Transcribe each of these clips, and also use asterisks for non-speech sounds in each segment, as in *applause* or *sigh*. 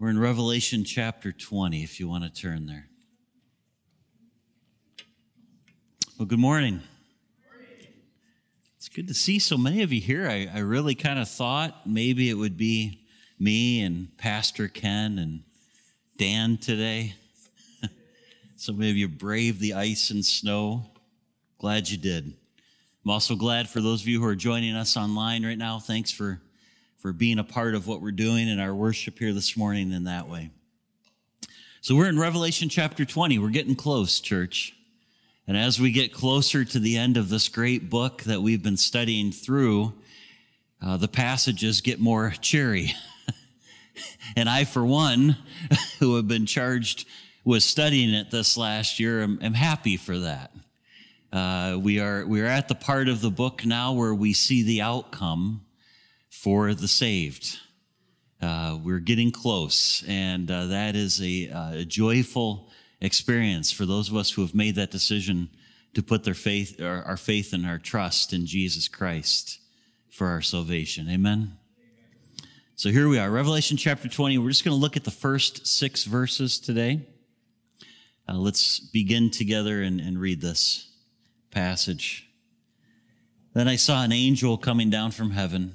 We're in Revelation chapter 20, if you want to turn there. Well, good morning. It's good to see so many of you here. I, I really kind of thought maybe it would be me and Pastor Ken and Dan today. *laughs* so many of you braved the ice and snow. Glad you did. I'm also glad for those of you who are joining us online right now. Thanks for for being a part of what we're doing in our worship here this morning in that way. So we're in Revelation chapter 20. We're getting close, church. And as we get closer to the end of this great book that we've been studying through, uh, the passages get more cheery. *laughs* and I, for one, *laughs* who have been charged with studying it this last year, am, am happy for that. Uh, we are we are at the part of the book now where we see the outcome for the saved. Uh, we're getting close, and uh, that is a, uh, a, joyful experience for those of us who have made that decision to put their faith, our, our faith and our trust in Jesus Christ for our salvation. Amen. So here we are, Revelation chapter 20. We're just going to look at the first six verses today. Uh, let's begin together and, and read this passage. Then I saw an angel coming down from heaven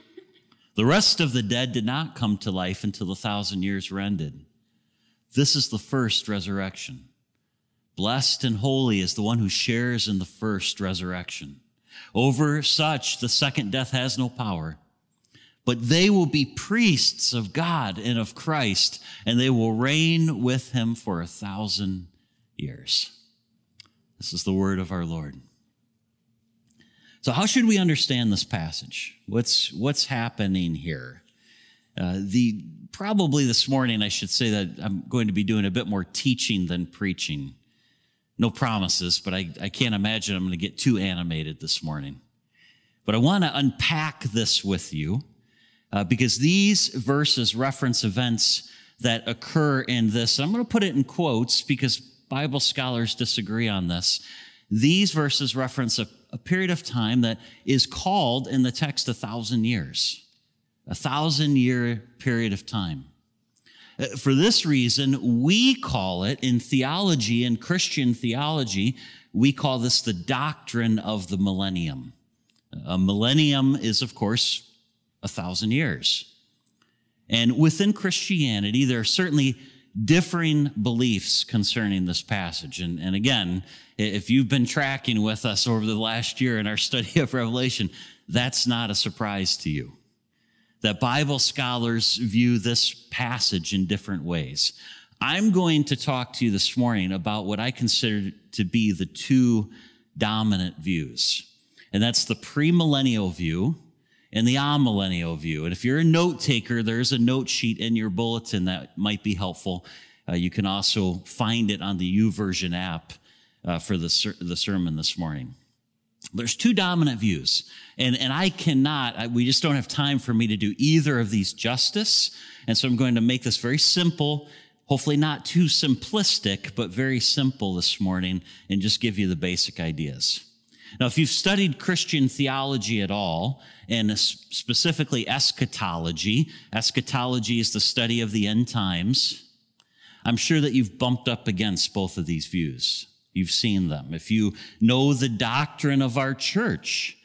The rest of the dead did not come to life until the thousand years were ended. This is the first resurrection. Blessed and holy is the one who shares in the first resurrection. Over such, the second death has no power. But they will be priests of God and of Christ, and they will reign with him for a thousand years. This is the word of our Lord. So, how should we understand this passage? What's what's happening here? Uh, the probably this morning I should say that I'm going to be doing a bit more teaching than preaching. No promises, but I, I can't imagine I'm going to get too animated this morning. But I want to unpack this with you uh, because these verses reference events that occur in this. I'm going to put it in quotes because Bible scholars disagree on this. These verses reference a a period of time that is called in the text a thousand years, a thousand year period of time. Uh, for this reason, we call it in theology, in Christian theology, we call this the doctrine of the millennium. A millennium is, of course, a thousand years. And within Christianity, there are certainly differing beliefs concerning this passage. And, and again, if you've been tracking with us over the last year in our *laughs* study of Revelation, that's not a surprise to you. That Bible scholars view this passage in different ways. I'm going to talk to you this morning about what I consider to be the two dominant views. And that's the premillennial view and the amillennial view. And if you're a note taker, there's a note sheet in your bulletin that might be helpful. Uh, you can also find it on the YouVersion app uh, for the, ser- the sermon this morning. There's two dominant views, and, and I cannot, I, we just don't have time for me to do either of these justice. And so I'm going to make this very simple, hopefully not too simplistic, but very simple this morning, and just give you the basic ideas. Now, if you've studied Christian theology at all, and specifically eschatology, eschatology is the study of the end times, I'm sure that you've bumped up against both of these views. You've seen them. If you know the doctrine of our church,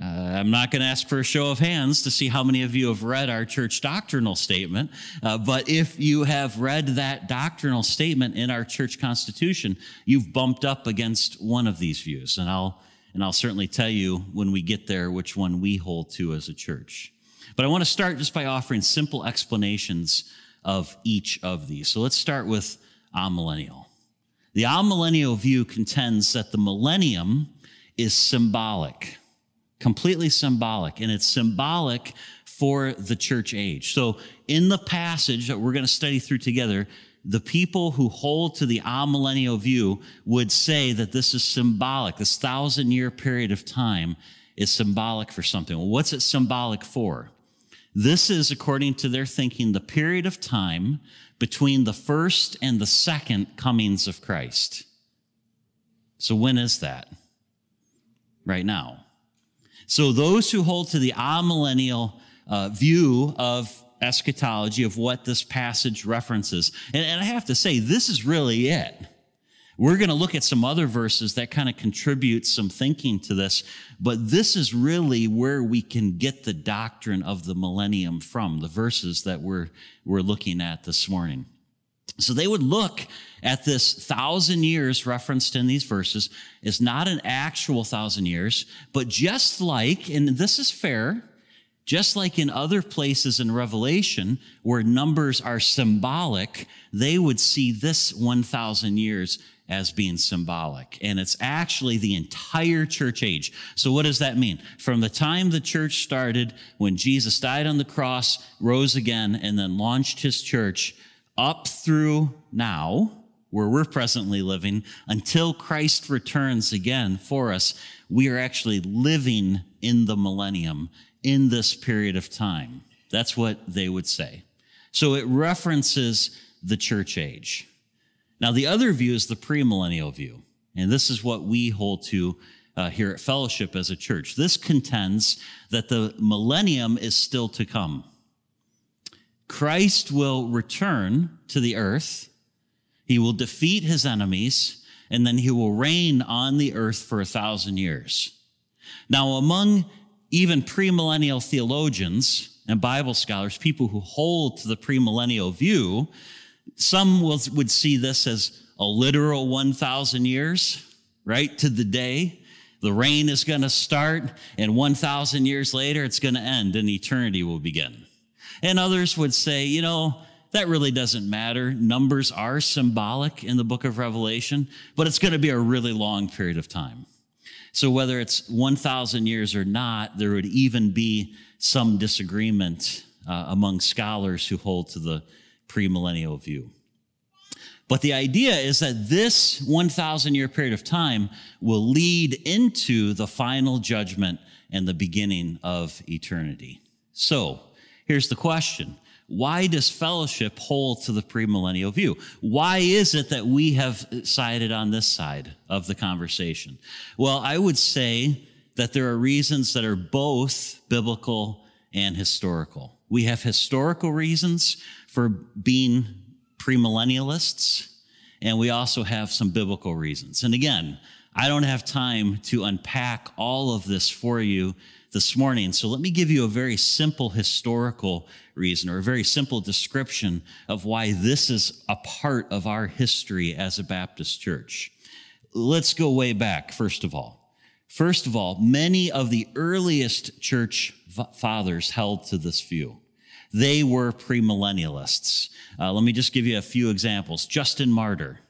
Uh, I'm not going to ask for a show of hands to see how many of you have read our church doctrinal statement, uh, but if you have read that doctrinal statement in our church constitution, you've bumped up against one of these views, and I'll and I'll certainly tell you when we get there which one we hold to as a church. But I want to start just by offering simple explanations of each of these. So let's start with amillennial. The amillennial view contends that the millennium is symbolic completely symbolic, and it's symbolic for the church age. So, in the passage that we're going to study through together, the people who hold to the amillennial view would say that this is symbolic. This thousand year period of time is symbolic for something. Well, what's it symbolic for? This is, according to their thinking, the period of time between the first and the second comings of Christ. So, when is that? Right now. So those who hold to the amillennial uh, view of eschatology, of what this passage references, and, and I have to say, this is really it. We're going to look at some other verses that kind of contribute some thinking to this, but this is really where we can get the doctrine of the millennium from, the verses that we're, we're looking at this morning. So they would look at this thousand years referenced in these verses is not an actual thousand years, but just like, and this is fair, just like in other places in Revelation where numbers are symbolic, they would see this 1,000 years as being symbolic. And it's actually the entire church age. So what does that mean? From the time the church started, when Jesus died on the cross, rose again, and then launched his church, up through now, where we're presently living, until Christ returns again for us, we are actually living in the millennium in this period of time. That's what they would say. So it references the church age. Now, the other view is the premillennial view. And this is what we hold to uh, here at Fellowship as a church. This contends that the millennium is still to come. Christ will return to the earth. He will defeat his enemies, and then he will reign on the earth for a thousand years. Now, among even premillennial theologians and Bible scholars, people who hold to the premillennial view, some will, would see this as a literal 1,000 years, right, to the day. The reign is going to start, and 1,000 years later, it's going to end, and eternity will begin. And others would say, you know, that really doesn't matter. Numbers are symbolic in the book of Revelation, but it's going to be a really long period of time. So whether it's 1,000 years or not, there would even be some disagreement uh, among scholars who hold to the premillennial view. But the idea is that this 1,000 year period of time will lead into the final judgment and the beginning of eternity. So, Here's the question. Why does fellowship hold to the premillennial view? Why is it that we have sided on this side of the conversation? Well, I would say that there are reasons that are both biblical and historical. We have historical reasons for being premillennialists, and we also have some biblical reasons. And again, I don't have time to unpack all of this for you this morning. So let me give you a very simple historical reason or a very simple description of why this is a part of our history as a Baptist church. Let's go way back, first of all. First of all, many of the earliest church fathers held to this view. They were premillennialists. Uh, let me just give you a few examples. Justin Martyr,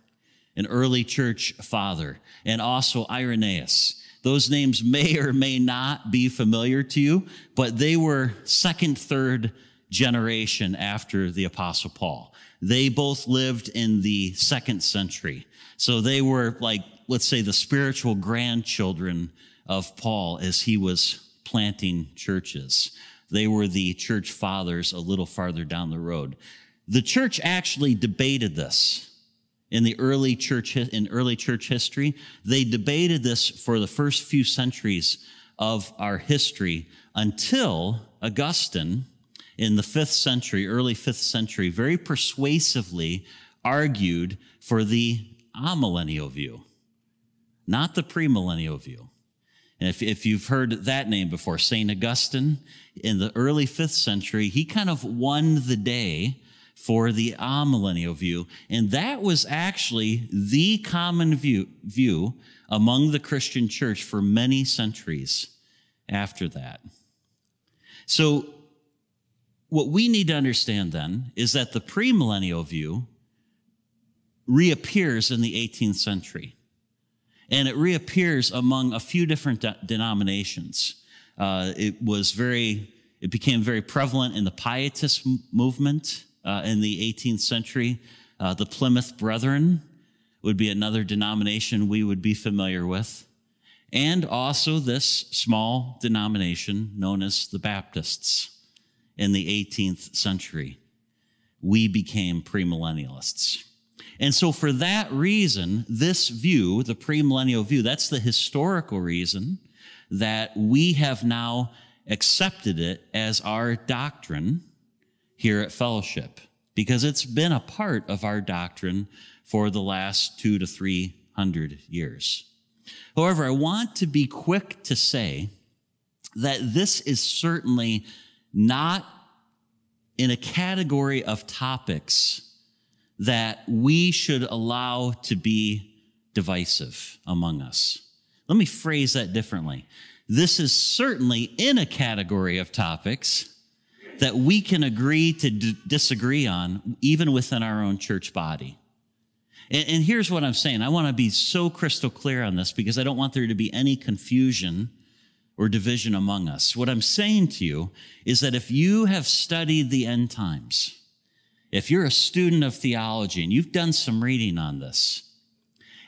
an early church father, and also Irenaeus. Those names may or may not be familiar to you, but they were second, third generation after the Apostle Paul. They both lived in the second century. So they were like, let's say, the spiritual grandchildren of Paul as he was planting churches. They were the church fathers a little farther down the road. The church actually debated this in the early church in early church history they debated this for the first few centuries of our history until augustine in the fifth century early fifth century very persuasively argued for the amillennial view not the premillennial view And if, if you've heard that name before, St. Augustine, in the early fifth century, he kind of won the day for the amillennial view. And that was actually the common view, view among the Christian church for many centuries after that. So, what we need to understand then is that the premillennial view reappears in the 18th century. And it reappears among a few different de- denominations. Uh, it was very, it became very prevalent in the Pietist movement uh, in the 18th century. Uh, the Plymouth Brethren would be another denomination we would be familiar with. And also this small denomination known as the Baptists in the 18th century. We became premillennialists. And so, for that reason, this view, the premillennial view, that's the historical reason that we have now accepted it as our doctrine here at Fellowship, because it's been a part of our doctrine for the last two to three hundred years. However, I want to be quick to say that this is certainly not in a category of topics that we should allow to be divisive among us. Let me phrase that differently. This is certainly in a category of topics that we can agree to d- disagree on, even within our own church body. And, and here's what I'm saying I want to be so crystal clear on this because I don't want there to be any confusion or division among us. What I'm saying to you is that if you have studied the end times, if you're a student of theology and you've done some reading on this,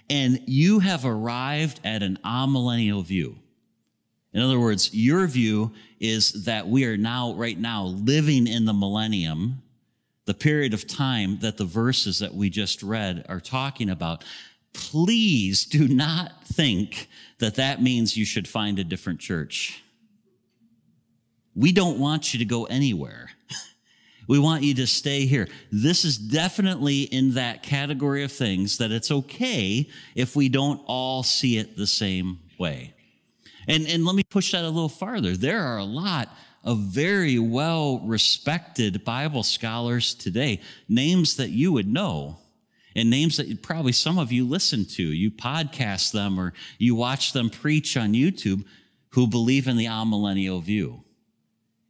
and you have arrived at an amillennial view, in other words, your view is that we are now, right now, living in the millennium, the period of time that the verses that we just read are talking about. Please do not think that that means you should find a different church. We don't want you to go anywhere. We want you to stay here. This is definitely in that category of things that it's okay if we don't all see it the same way. And, and let me push that a little farther. There are a lot of very well respected Bible scholars today, names that you would know and names that probably some of you listen to. You podcast them or you watch them preach on YouTube who believe in the amillennial view.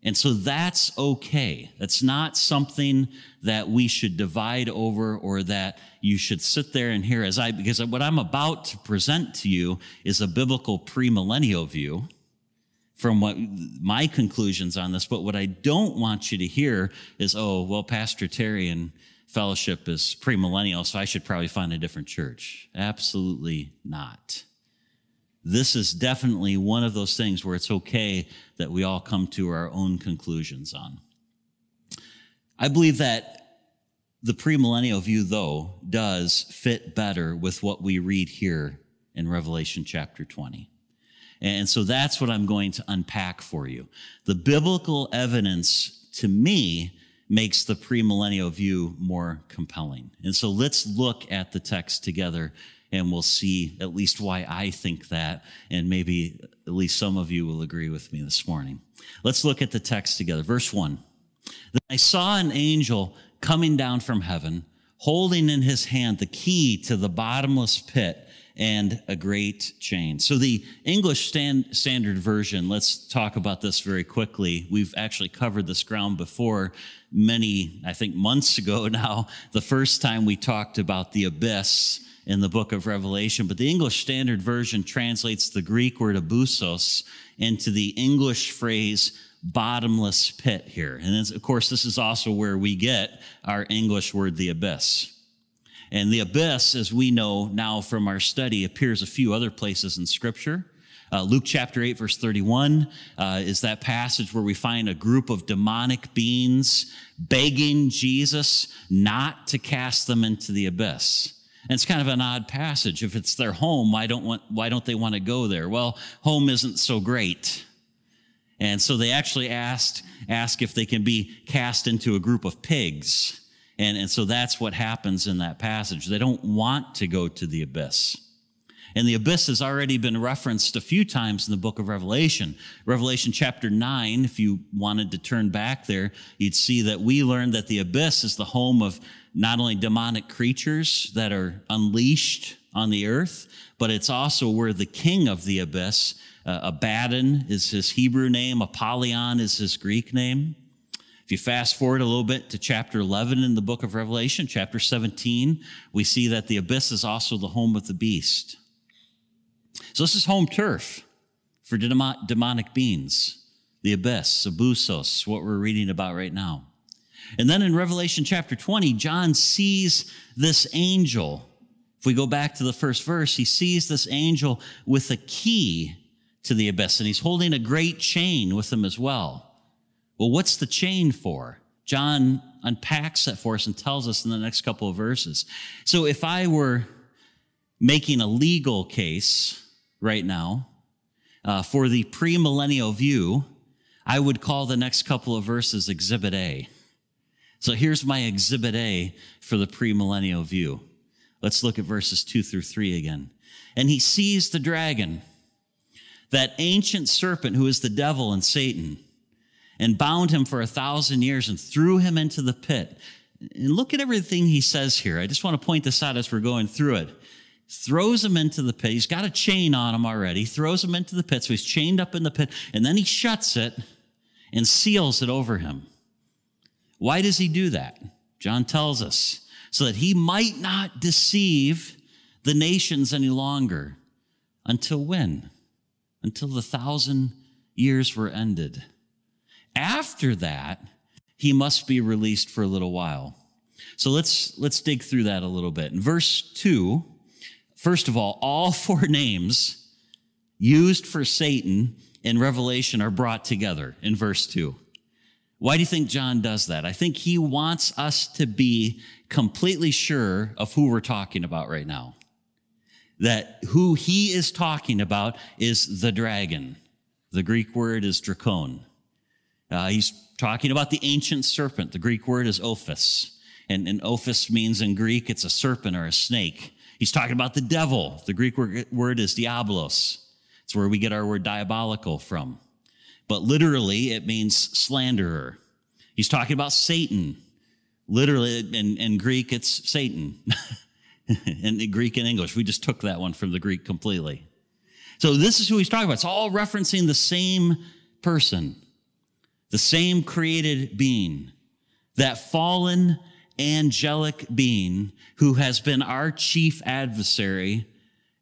And so that's okay. That's not something that we should divide over or that you should sit there and hear as I, because what I'm about to present to you is a biblical premillennial view from what my conclusions on this. But what I don't want you to hear is, oh, well, Pastor Terry and fellowship is premillennial, so I should probably find a different church. Absolutely not this is definitely one of those things where it's okay that we all come to our own conclusions on. I believe that the premillennial view, though, does fit better with what we read here in Revelation chapter 20. And so that's what I'm going to unpack for you. The biblical evidence to me makes the premillennial view more compelling. And so let's look at the text together and we'll see at least why I think that, and maybe at least some of you will agree with me this morning. Let's look at the text together. Verse 1. Then I saw an angel coming down from heaven, holding in his hand the key to the bottomless pit and a great chain. So the English stand, Standard Version, let's talk about this very quickly. We've actually covered this ground before many, I think months ago *laughs* now, the first time we talked about the abyss in the book of Revelation, but the English Standard Version translates the Greek word abyssos into the English phrase bottomless pit here. And of course, this is also where we get our English word, the abyss. And the abyss, as we know now from our study, appears a few other places in Scripture. Uh, Luke chapter 8, verse 31 uh, is that passage where we find a group of demonic beings begging Jesus not to cast them into the abyss. And it's kind of an odd passage. If it's their home, why don't, want, why don't they want to go there? Well, home isn't so great. And so they actually asked, ask if they can be cast into a group of pigs. And, and so that's what happens in that passage. They don't want to go to the abyss. And the abyss has already been referenced a few times in the book of Revelation. Revelation chapter 9, if you wanted to turn back there, you'd see that we learned that the abyss is the home of not only demonic creatures that are unleashed on the earth, but it's also where the king of the abyss, uh, Abaddon is his Hebrew name, Apollyon is his Greek name. If you fast forward a little bit to chapter 11 in the book of Revelation, chapter 17, we see that the abyss is also the home of the beast. So this is home turf for demonic beings, the abyss, abyssos, what we're reading about right now. And then in Revelation chapter 20, John sees this angel. If we go back to the first verse, he sees this angel with a key to the abyss, and he's holding a great chain with him as well. Well, what's the chain for? John unpacks that for us and tells us in the next couple of verses. So if I were making a legal case right now uh, for the premillennial view, I would call the next couple of verses Exhibit A. So here's my Exhibit A for the premillennial view. Let's look at verses two through three again. And he sees the dragon, that ancient serpent who is the devil and Satan and bound him for a thousand years and threw him into the pit. And look at everything he says here. I just want to point this out as we're going through it. Throws him into the pit. He's got a chain on him already. Throws him into the pit. So he's chained up in the pit. And then he shuts it and seals it over him. Why does he do that? John tells us so that he might not deceive the nations any longer. Until when? Until the thousand years were ended. After that, he must be released for a little while. So let's, let's dig through that a little bit. In verse two, first of all, all *laughs* four names used for Satan in Revelation are brought together in verse two. Why do you think John does that? I think he wants us to be completely sure of who we're talking about right now. That who he is talking about is the dragon. The Greek word is drakon. Uh, he's talking about the ancient serpent. The Greek word is ophis. And, and ophis means in Greek, it's a serpent or a snake. He's talking about the devil. The Greek word is diabolos. It's where we get our word diabolical from. But literally, it means slanderer. He's talking about Satan. Literally, in, in Greek, it's Satan. *laughs* in Greek and English, we just took that one from the Greek completely. So this is who he's talking about. It's all referencing the same person the same created being, that fallen angelic being who has been our chief adversary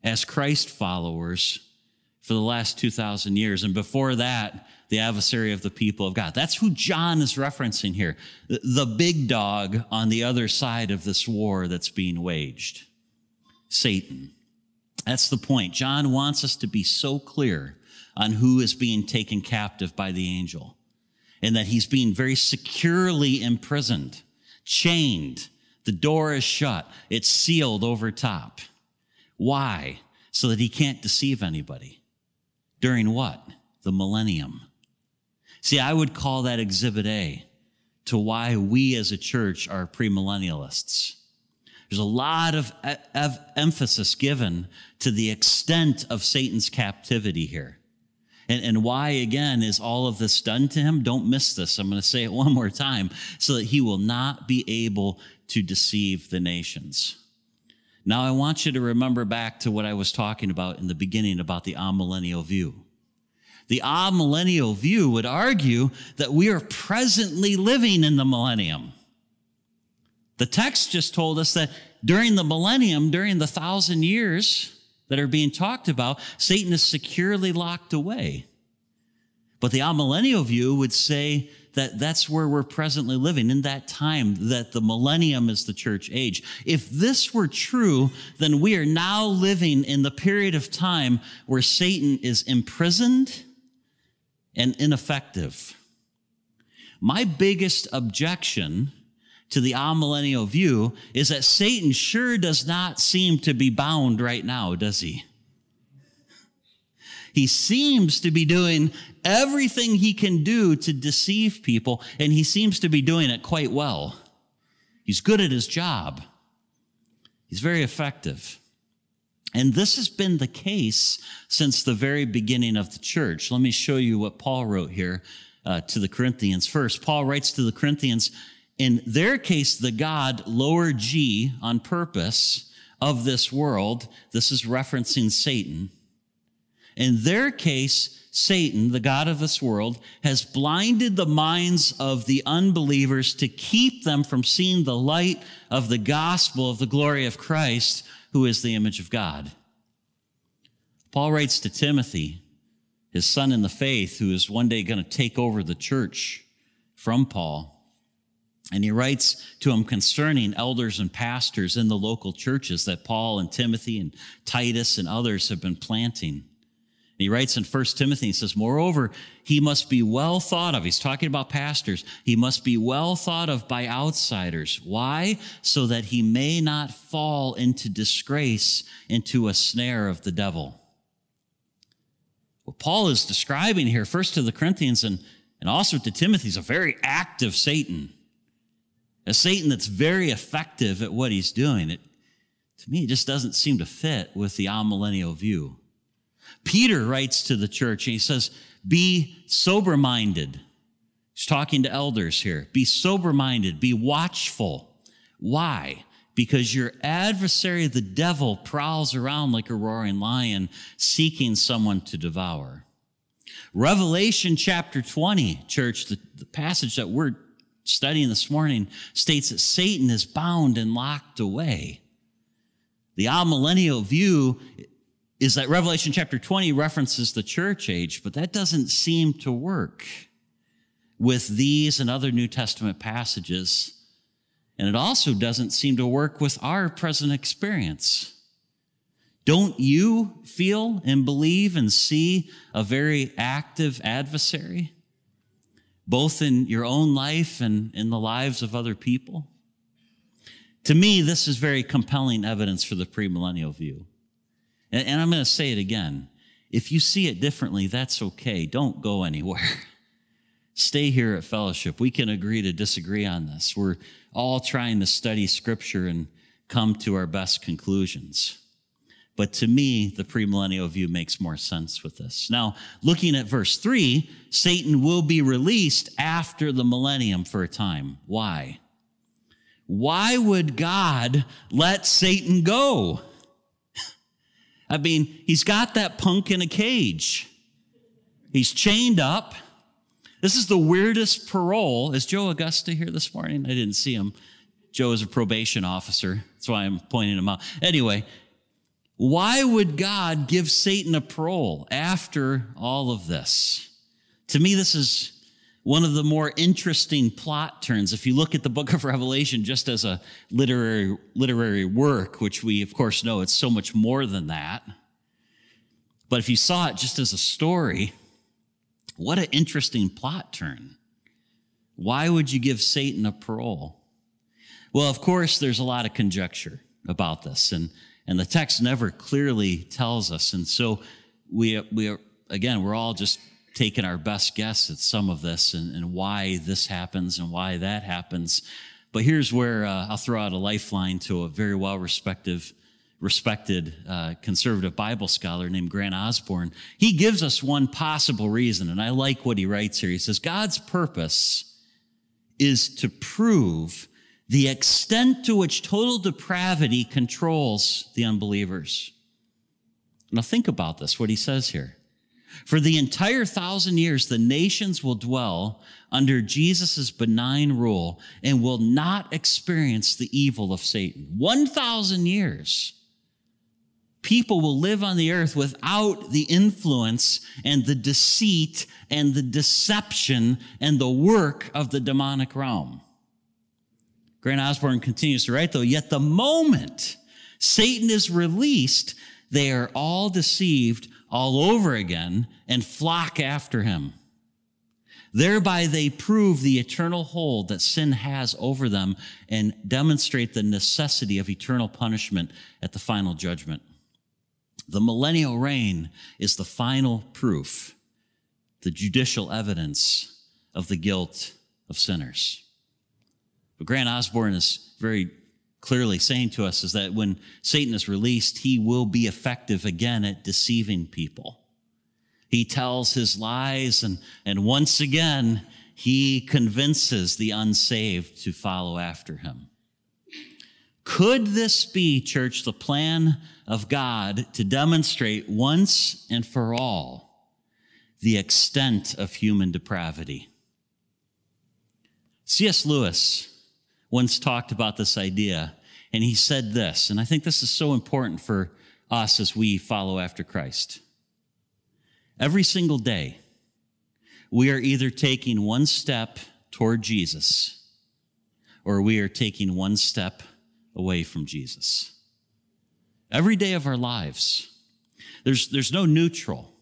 as Christ followers for the last 2,000 years. And before that, the adversary of the people of God. That's who John is referencing here. The big dog on the other side of this war that's being waged. Satan. That's the point. John wants us to be so clear on who is being taken captive by the angel and that he's being very securely imprisoned, chained. The door is shut. It's sealed over top. Why? So that he can't deceive anybody. During what? The millennium. See, I would call that exhibit A to why we as a church are premillennialists. There's a lot of, emphasis given to the extent of Satan's captivity here. And, and why, again, is all of this done to him? Don't miss this. I'm going to say it *laughs* one more time so that he will not be able to deceive the nations. Now, I want you to remember back to what I was talking about in the beginning about the amillennial view. The amillennial view would argue that we are presently living in the millennium. The text just told us that during the millennium, during the thousand years, that are being talked about, Satan is securely locked away. But the amillennial view would say that that's where we're presently living in that time, that the millennium is the church age. If this were true, then we are now living in the period of time where Satan is imprisoned and ineffective. My biggest objection to the amillennial view is that Satan sure does not seem to be bound right now, does he? He seems to be doing everything he can do to deceive people, and he seems to be doing it quite well. He's good at his job. He's very effective. And this has been the case since the very beginning of the church. Let me show you what Paul wrote here uh, to the Corinthians. First, Paul writes to the Corinthians, in their case, the God, lower g on purpose, of this world, this is referencing Satan. In their case, Satan, the God of this world, has blinded the minds of the unbelievers to keep them from seeing the light of the gospel of the glory of Christ, who is the image of God. Paul writes to Timothy, his son in the faith, who is one day going to take over the church from Paul. And he writes to him concerning elders and pastors in the local churches that Paul and Timothy and Titus and others have been planting. He writes in 1 Timothy, he says, Moreover, he must be well thought of. He's talking about pastors. He must be well thought of by outsiders. Why? So that he may not fall into disgrace, into a snare of the devil. What Paul is describing here, first to the Corinthians and, and also to Timothy, is a very active Satan. A Satan that's very effective at what he's doing. It, to me, it just doesn't seem to fit with the amillennial view. Peter writes to the church and he says, Be sober minded. He's talking to elders here. Be sober minded, be watchful. Why? Because your adversary, the devil, prowls around like a roaring lion seeking someone to devour. Revelation chapter 20, church, the, the passage that we're studying this morning states that Satan is bound and locked away. The amillennial view is that Revelation chapter 20 references the church age, but that doesn't seem to work with these and other New Testament passages. And it also doesn't seem to work with our present experience. Don't you feel and believe and see a very active adversary, both in your own life and in the lives of other people? To me, this is very compelling evidence for the premillennial view. And, and I'm going to say it again. If you see it differently, that's okay. Don't go anywhere. *laughs* Stay here at fellowship. We can agree to disagree on this. We're all trying to study scripture and come to our best conclusions. But to me, the premillennial view makes more sense with this. Now, looking at verse three, Satan will be released after the millennium for a time. Why? Why would God let Satan go? *laughs* I mean, he's got that punk in a cage. He's chained up. This is the weirdest parole. Is Joe Augusta here this morning? I didn't see him. Joe is a probation officer. That's why I'm pointing him out. Anyway, why would God give Satan a parole after all of this? To me, this is one of the more interesting plot turns. If you look at the book of *laughs* Revelation just as a literary, literary work, which we of course know it's so much more than that. But if you saw it just as a story, what an interesting plot turn. Why would you give Satan a parole? Well, of course, there's a lot of conjecture about this, and, and the text never clearly tells us. And so we, we are, again, we're all just taking our best guess at some of this and, and why this happens and why that happens. But here's where uh, I'll throw out a lifeline to a very well respected, respected uh, conservative Bible scholar named Grant Osborne. He gives us one possible reason, and I like what he writes here. He says, God's purpose is to prove the extent to which total depravity controls the unbelievers. Now, think about this, what he says here. For the entire thousand years, the nations will dwell under Jesus' benign rule and will not experience the evil of Satan. 1,000 years. People will live on the earth without the influence and the deceit and the deception and the work of the demonic realm. Grant Osborne continues to write, though, yet the moment Satan is released, they are all deceived all over again and flock after him. Thereby they prove the eternal hold that sin has over them and demonstrate the necessity of eternal punishment at the final judgment. The millennial reign is the final proof, the judicial evidence of the guilt of sinners. But Grant Osborne is very clearly saying to us is that when Satan is released, he will be effective again at deceiving people. He tells his lies, and, and once again, he convinces the unsaved to follow after him. Could this be, church, the plan of God to demonstrate once and for all the extent of human depravity? C.S. Lewis once talked about this idea, and he said this, and I think this is so important for us as we follow after Christ. Every single day, we are either taking one step toward Jesus or we are taking one step away from Jesus. Every day of our lives, there's, there's no neutral.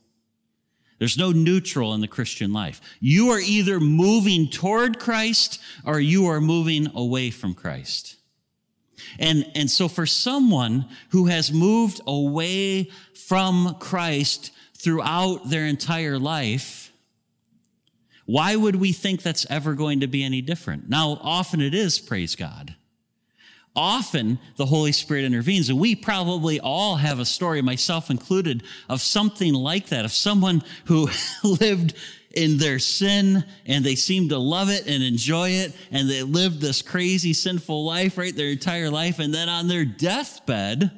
There's no neutral in the Christian life. You are either moving toward Christ or you are moving away from Christ. And, and so for someone who has moved away from Christ throughout their entire life, why would we think that's ever going to be any different? Now, often it is, praise God. Often the Holy Spirit intervenes, and we probably all have a story, myself included, of something like that, of someone who *laughs* lived in their sin and they seemed to love it and enjoy it, and they lived this crazy sinful life, right, their entire life, and then on their deathbed,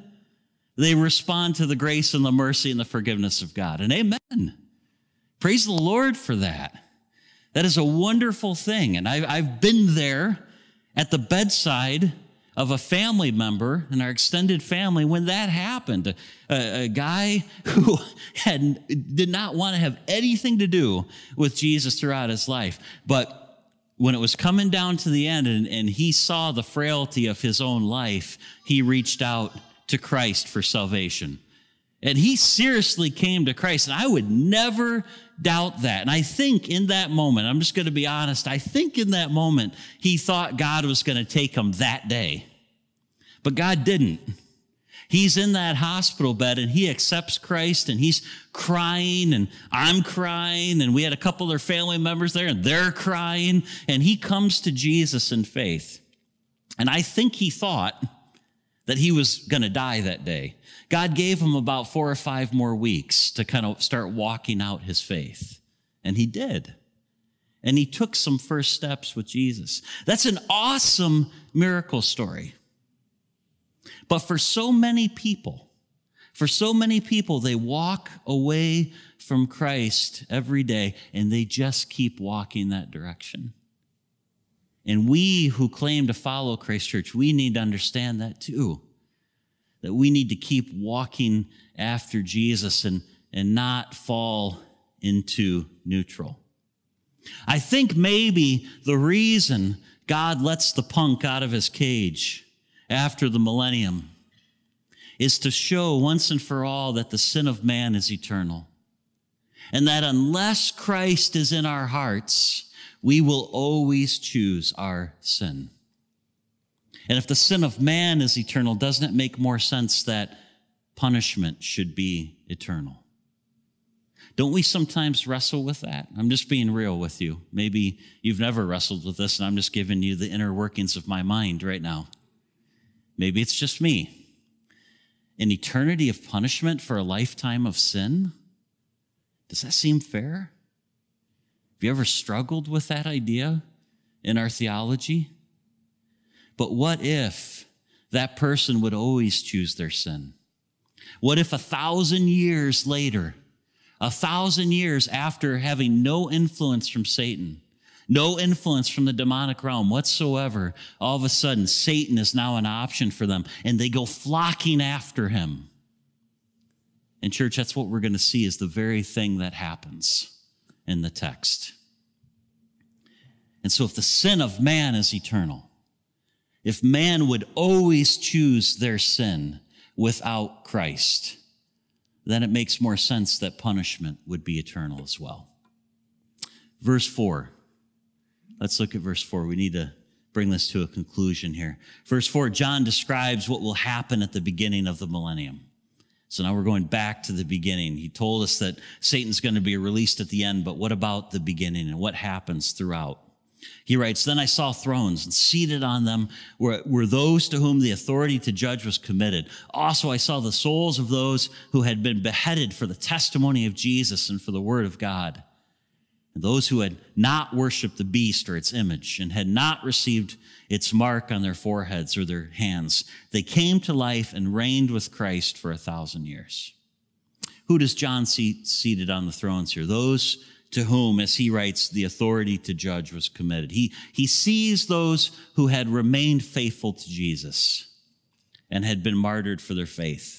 they respond to the grace and the mercy and the forgiveness of God. And amen. Praise the Lord for that. That is a wonderful thing. And I've, I've been there at the bedside of a family member in our extended family when that happened. A, a, guy *laughs* who had did not want to have anything to do with Jesus throughout his life, but when it was coming down to the end and, and he saw the frailty of his own life, he reached out to Christ for salvation. And he seriously came to Christ. And I would never doubt that. And I think in that moment, I'm just going to be honest, I think in that moment, he thought God was going to take him that day. But God didn't. He's in that hospital bed and he accepts Christ and he's crying and I'm crying and we had a couple of their family members there and they're crying and he comes to Jesus in faith. And I think he thought, that he was going to die that day. God gave him about four or five more weeks to kind of start walking out his faith. And he did. And he took some first steps with Jesus. That's an awesome miracle story. But for so many people, for so many people, they walk away from Christ every day and they just keep walking that direction. And we who claim to follow Christ Church, we need to understand that too. That we need to keep walking after Jesus and, and not fall into neutral. I think maybe the reason God lets the punk out of his cage after the millennium is to show once and for all that the sin of man is eternal. And that unless Christ is in our hearts, we will always choose our sin. And if the sin of man is eternal, doesn't it make more sense that punishment should be eternal? Don't we sometimes wrestle with that? I'm just being real with you. Maybe you've never wrestled with this, and I'm just giving you the inner workings of my mind right now. Maybe it's just me. An eternity of punishment for a lifetime of sin? Does that seem fair? Have you ever struggled with that idea in our theology? But what if that person would always choose their sin? What if a thousand years later, a thousand years after having no influence from Satan, no influence from the demonic realm whatsoever, all of a sudden Satan is now an option for them and they go flocking after him? And, church, that's what we're going to see is the very thing that happens in the text. And so, if the sin of man is eternal, if man would always choose their sin without Christ, then it makes more sense that punishment would be eternal as well. Verse 4. Let's look at verse 4. We need to bring this to a conclusion here. Verse 4, John describes what will happen at the beginning of the millennium. So now we're going back to the beginning. He told us that Satan's going to be released at the end, but what about the beginning and what happens throughout? He writes, Then I saw thrones, and seated on them were, were those to whom the authority to judge was committed. Also, I saw the souls of those who had been beheaded for the testimony of Jesus and for the word of God. Those who had not worshiped the beast or its image and had not received its mark on their foreheads or their hands, they came to life and reigned with Christ for a thousand years. Who does John see seated on the thrones here? Those to whom, as he writes, the authority to judge was committed. He, he sees those who had remained faithful to Jesus and had been martyred for their faith.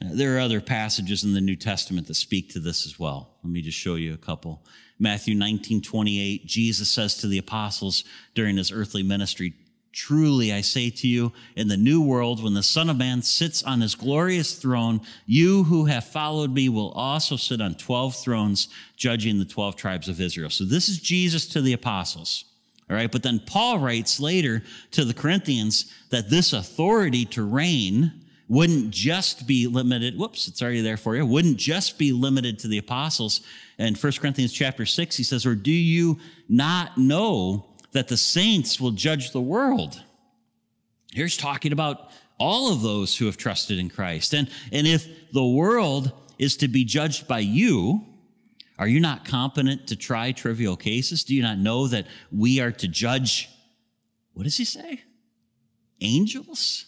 There are other passages in the New Testament that speak to this as well. Let me just show you a couple. Matthew 19, 28, Jesus says to the apostles during his earthly ministry, Truly, I say to you, in the new world, when the Son of Man sits on his glorious throne, you who have followed me will also sit on 12 thrones, judging the 12 tribes of Israel. So this is Jesus to the apostles. All right. But then Paul writes later to the Corinthians that this authority to reign wouldn't just be limited. Whoops, it's already there for you. Wouldn't just be limited to the apostles. In 1 Corinthians chapter 6, he says, Or do you not know that the saints will judge the world. Here's talking about all of those who have trusted in Christ. And, and if the world is to be judged by you, are you not competent to try trivial cases? Do you not know that we are to judge, what does he say? Angels?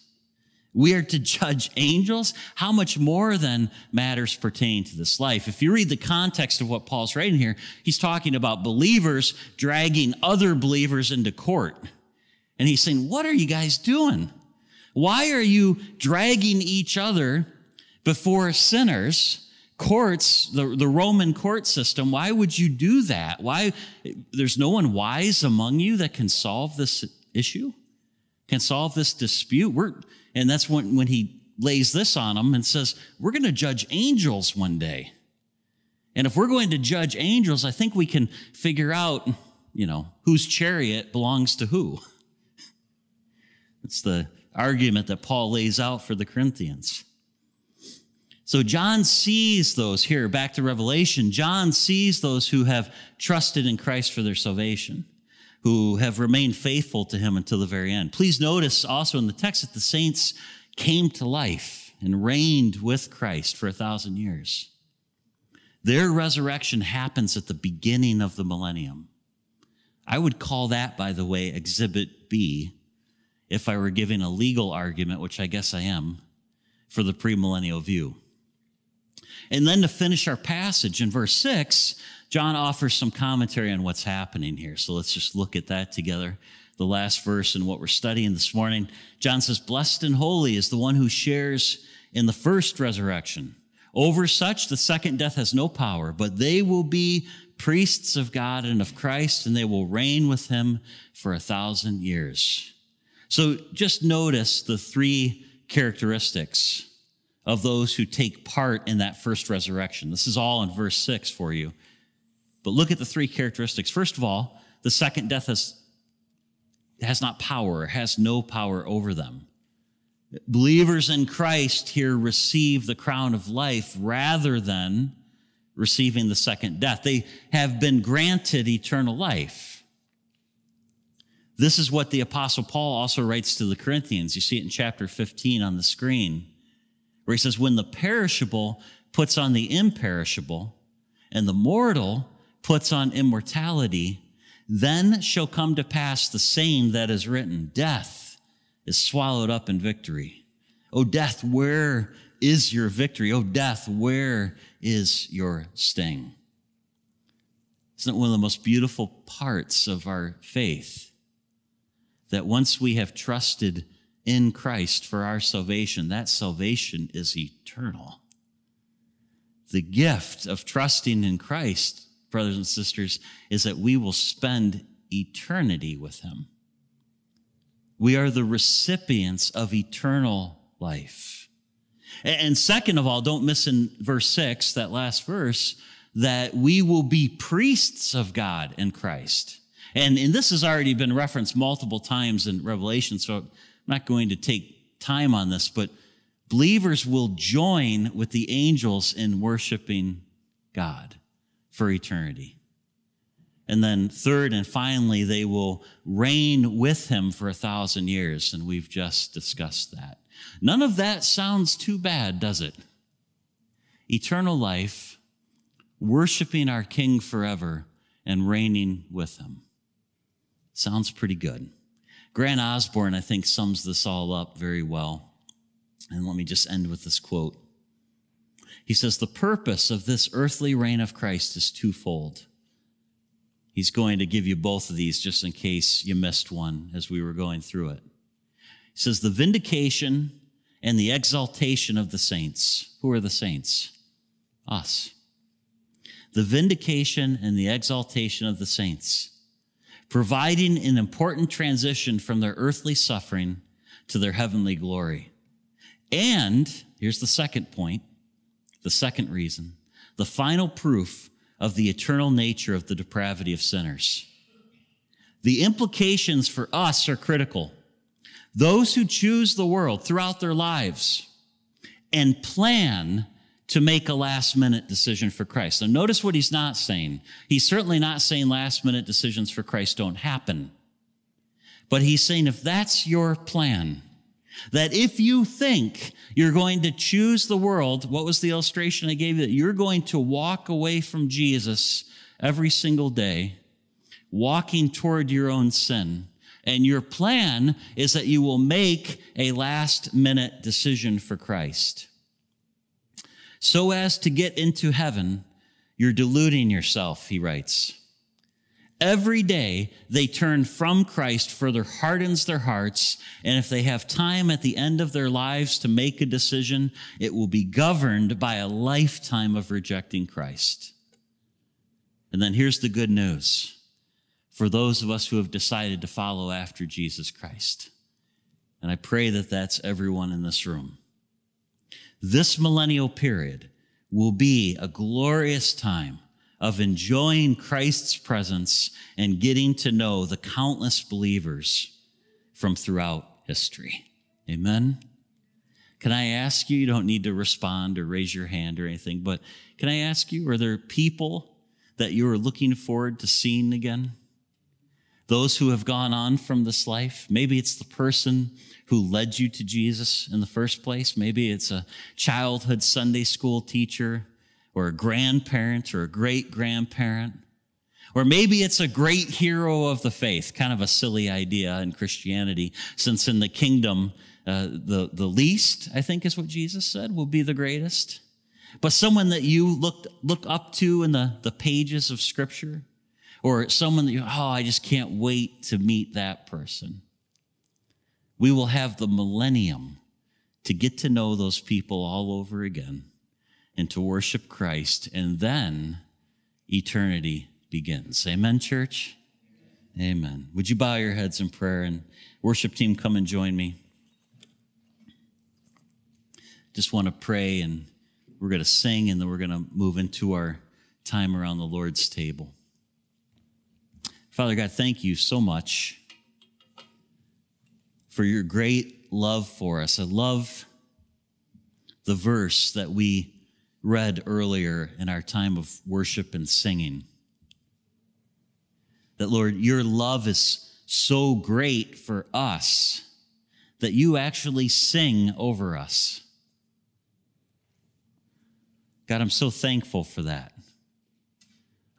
We are to judge angels. How much more than matters pertain to this life? If you read the context of what Paul's writing here, he's talking about believers dragging other believers into court. And he's saying, what are you guys doing? Why are you dragging each other before sinners? Courts, the, the Roman court system, why would you do that? Why, there's no one wise among you that can solve this issue, can solve this dispute. We're, and that's when, when he lays this on them and says, We're going to judge angels one day. And if we're going to judge angels, I think we can figure out, you know, whose chariot belongs to who. *laughs* It's the argument that Paul lays out for the Corinthians. So John sees those here, back to Revelation. John sees those who have trusted in Christ for their salvation who have remained faithful to him until the very end. Please notice also in the text that the saints came to life and reigned with Christ for a thousand years. Their resurrection happens at the beginning of the millennium. I would call that, by the way, Exhibit B, if I were giving a legal argument, which I guess I am, for the premillennial view. And then to finish our passage in verse 6, John offers some commentary on what's happening here. So let's just look at that together. The last verse and what we're studying this morning. John says, Blessed and holy is the one who shares in the first resurrection. Over such, the second death has no power, but they will be priests of God and of Christ, and they will reign with him for a thousand years. So just notice the three characteristics of those who take part in that first resurrection. This is all in verse 6 for you. But look at the three characteristics. First of all, the second death has, has not power, has no power over them. Believers in Christ here receive the crown of life rather than receiving the second death. They have been granted eternal life. This is what the Apostle Paul also writes to the Corinthians. You see it in chapter 15 on the screen, where he says, When the perishable puts on the imperishable, and the mortal puts on immortality, then shall come to pass the saying that is written Death is swallowed up in victory. O death, where is your victory? O death, where is your sting? Isn't it one of the most beautiful parts of our faith? That once we have trusted in Christ for our salvation, that salvation is eternal. The gift of trusting in Christ brothers and sisters, is that we will spend eternity with him. We are the recipients of eternal life. And second of all, don't miss in verse six, that last verse, that we will be priests of God in Christ. And, and this has already been referenced multiple times in Revelation, so not going to take time on this, but believers will join with the angels in worshiping God for eternity. And then, third and finally, they will reign with him for a thousand years. And we've just discussed that. None of that sounds too bad, does it? Eternal life, worshiping our King forever, and reigning with him. Sounds pretty good. Grant Osborne, I think, sums this all up very well. And let me just end with this quote. He says, The purpose of this earthly reign of Christ is twofold. He's going to give you both of these just in case you missed one as we were going through it. He says, the vindication and the exaltation of the saints. Who are the saints? Us. The vindication and the exaltation of the saints, providing an important transition from their earthly suffering to their heavenly glory. And here's the second point, the second reason, the final proof of the eternal nature of the depravity of sinners. The implications for us are critical. Those who choose the world throughout their lives and plan to make a last minute decision for Christ. Now, notice what he's not saying. He's certainly not saying last minute decisions for Christ don't happen. But he's saying if that's your plan, that if you think you're going to choose the world, what was the illustration I gave you? That you're going to walk away from Jesus every single day, walking toward your own sin. And your plan is that you will make a last minute decision for Christ. So as to get into heaven, you're deluding yourself, he writes. Every day they turn from Christ, further hardens their hearts. And if they have time at the end of their lives to make a decision, it will be governed by a lifetime of rejecting Christ. And then here's the good news for those of us who have decided to follow after Jesus Christ. And I pray that that's everyone in this room. This millennial period will be a glorious time of enjoying Christ's presence and getting to know the countless believers from throughout history. Amen. Can I ask you, you don't need to respond or raise your hand or anything, but can I ask you, are there people that you are looking forward to seeing again? Those who have gone on from this life. Maybe it's the person who led you to Jesus in the first place. Maybe it's a childhood Sunday school teacher or a grandparent or a great grandparent. Or maybe it's a great hero of the faith, kind of a silly idea in Christianity, since in the kingdom, uh, the, the least, I think is what Jesus said, will be the greatest. But someone that you look, look up to in the, the pages of Scripture, or someone that you, oh, I just can't wait to meet that person. We will have the millennium to get to know those people all over again and to worship Christ, and then eternity begins. Amen, church? Amen. Would you bow your heads in prayer and worship team come and join me? Just want to pray and we're going to sing and then we're going to move into our time around the Lord's table. Father God, thank you so much for your great love for us. I love the verse that we read earlier in our time of worship and singing. That, Lord, your love is so great for us that you actually sing over us. God, I'm so thankful for that.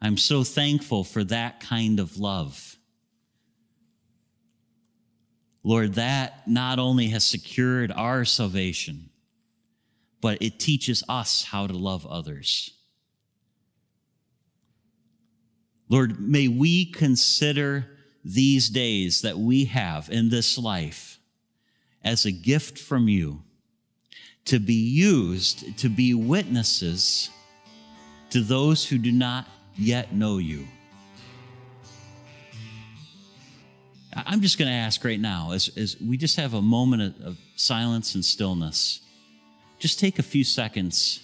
I'm so thankful for that kind of love. Lord, that not only has secured our salvation, but it teaches us how to love others. Lord, may we consider these days that we have in this life as a gift from you to be used to be witnesses to those who do not yet know you. I'm just going to ask right now, as, as we just have a moment of, of silence and stillness just take a few seconds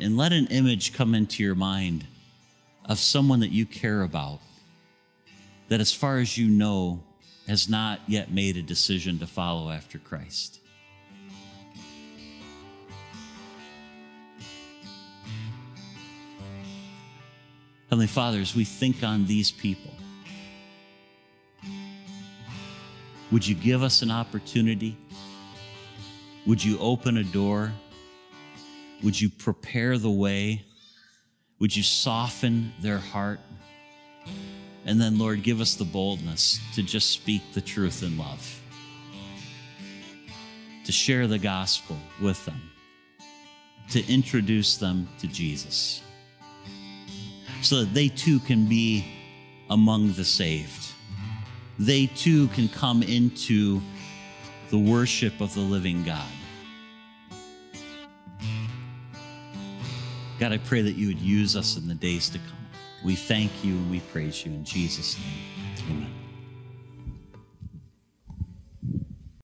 and let an image come into your mind of someone that you care about that, as far as you know, has not yet made a decision to follow after Christ. Heavenly Father, as we think on these people, would you give us an opportunity? Would you open a door? Would you prepare the way? Would you soften their heart? And then, Lord, give us the boldness to just speak the truth in love, to share the gospel with them, to introduce them to Jesus, so that they too can be among the saved. They too can come into the worship of the living God. God, I pray that you would use us in the days to come. We thank you and we praise you in Jesus' name. Amen.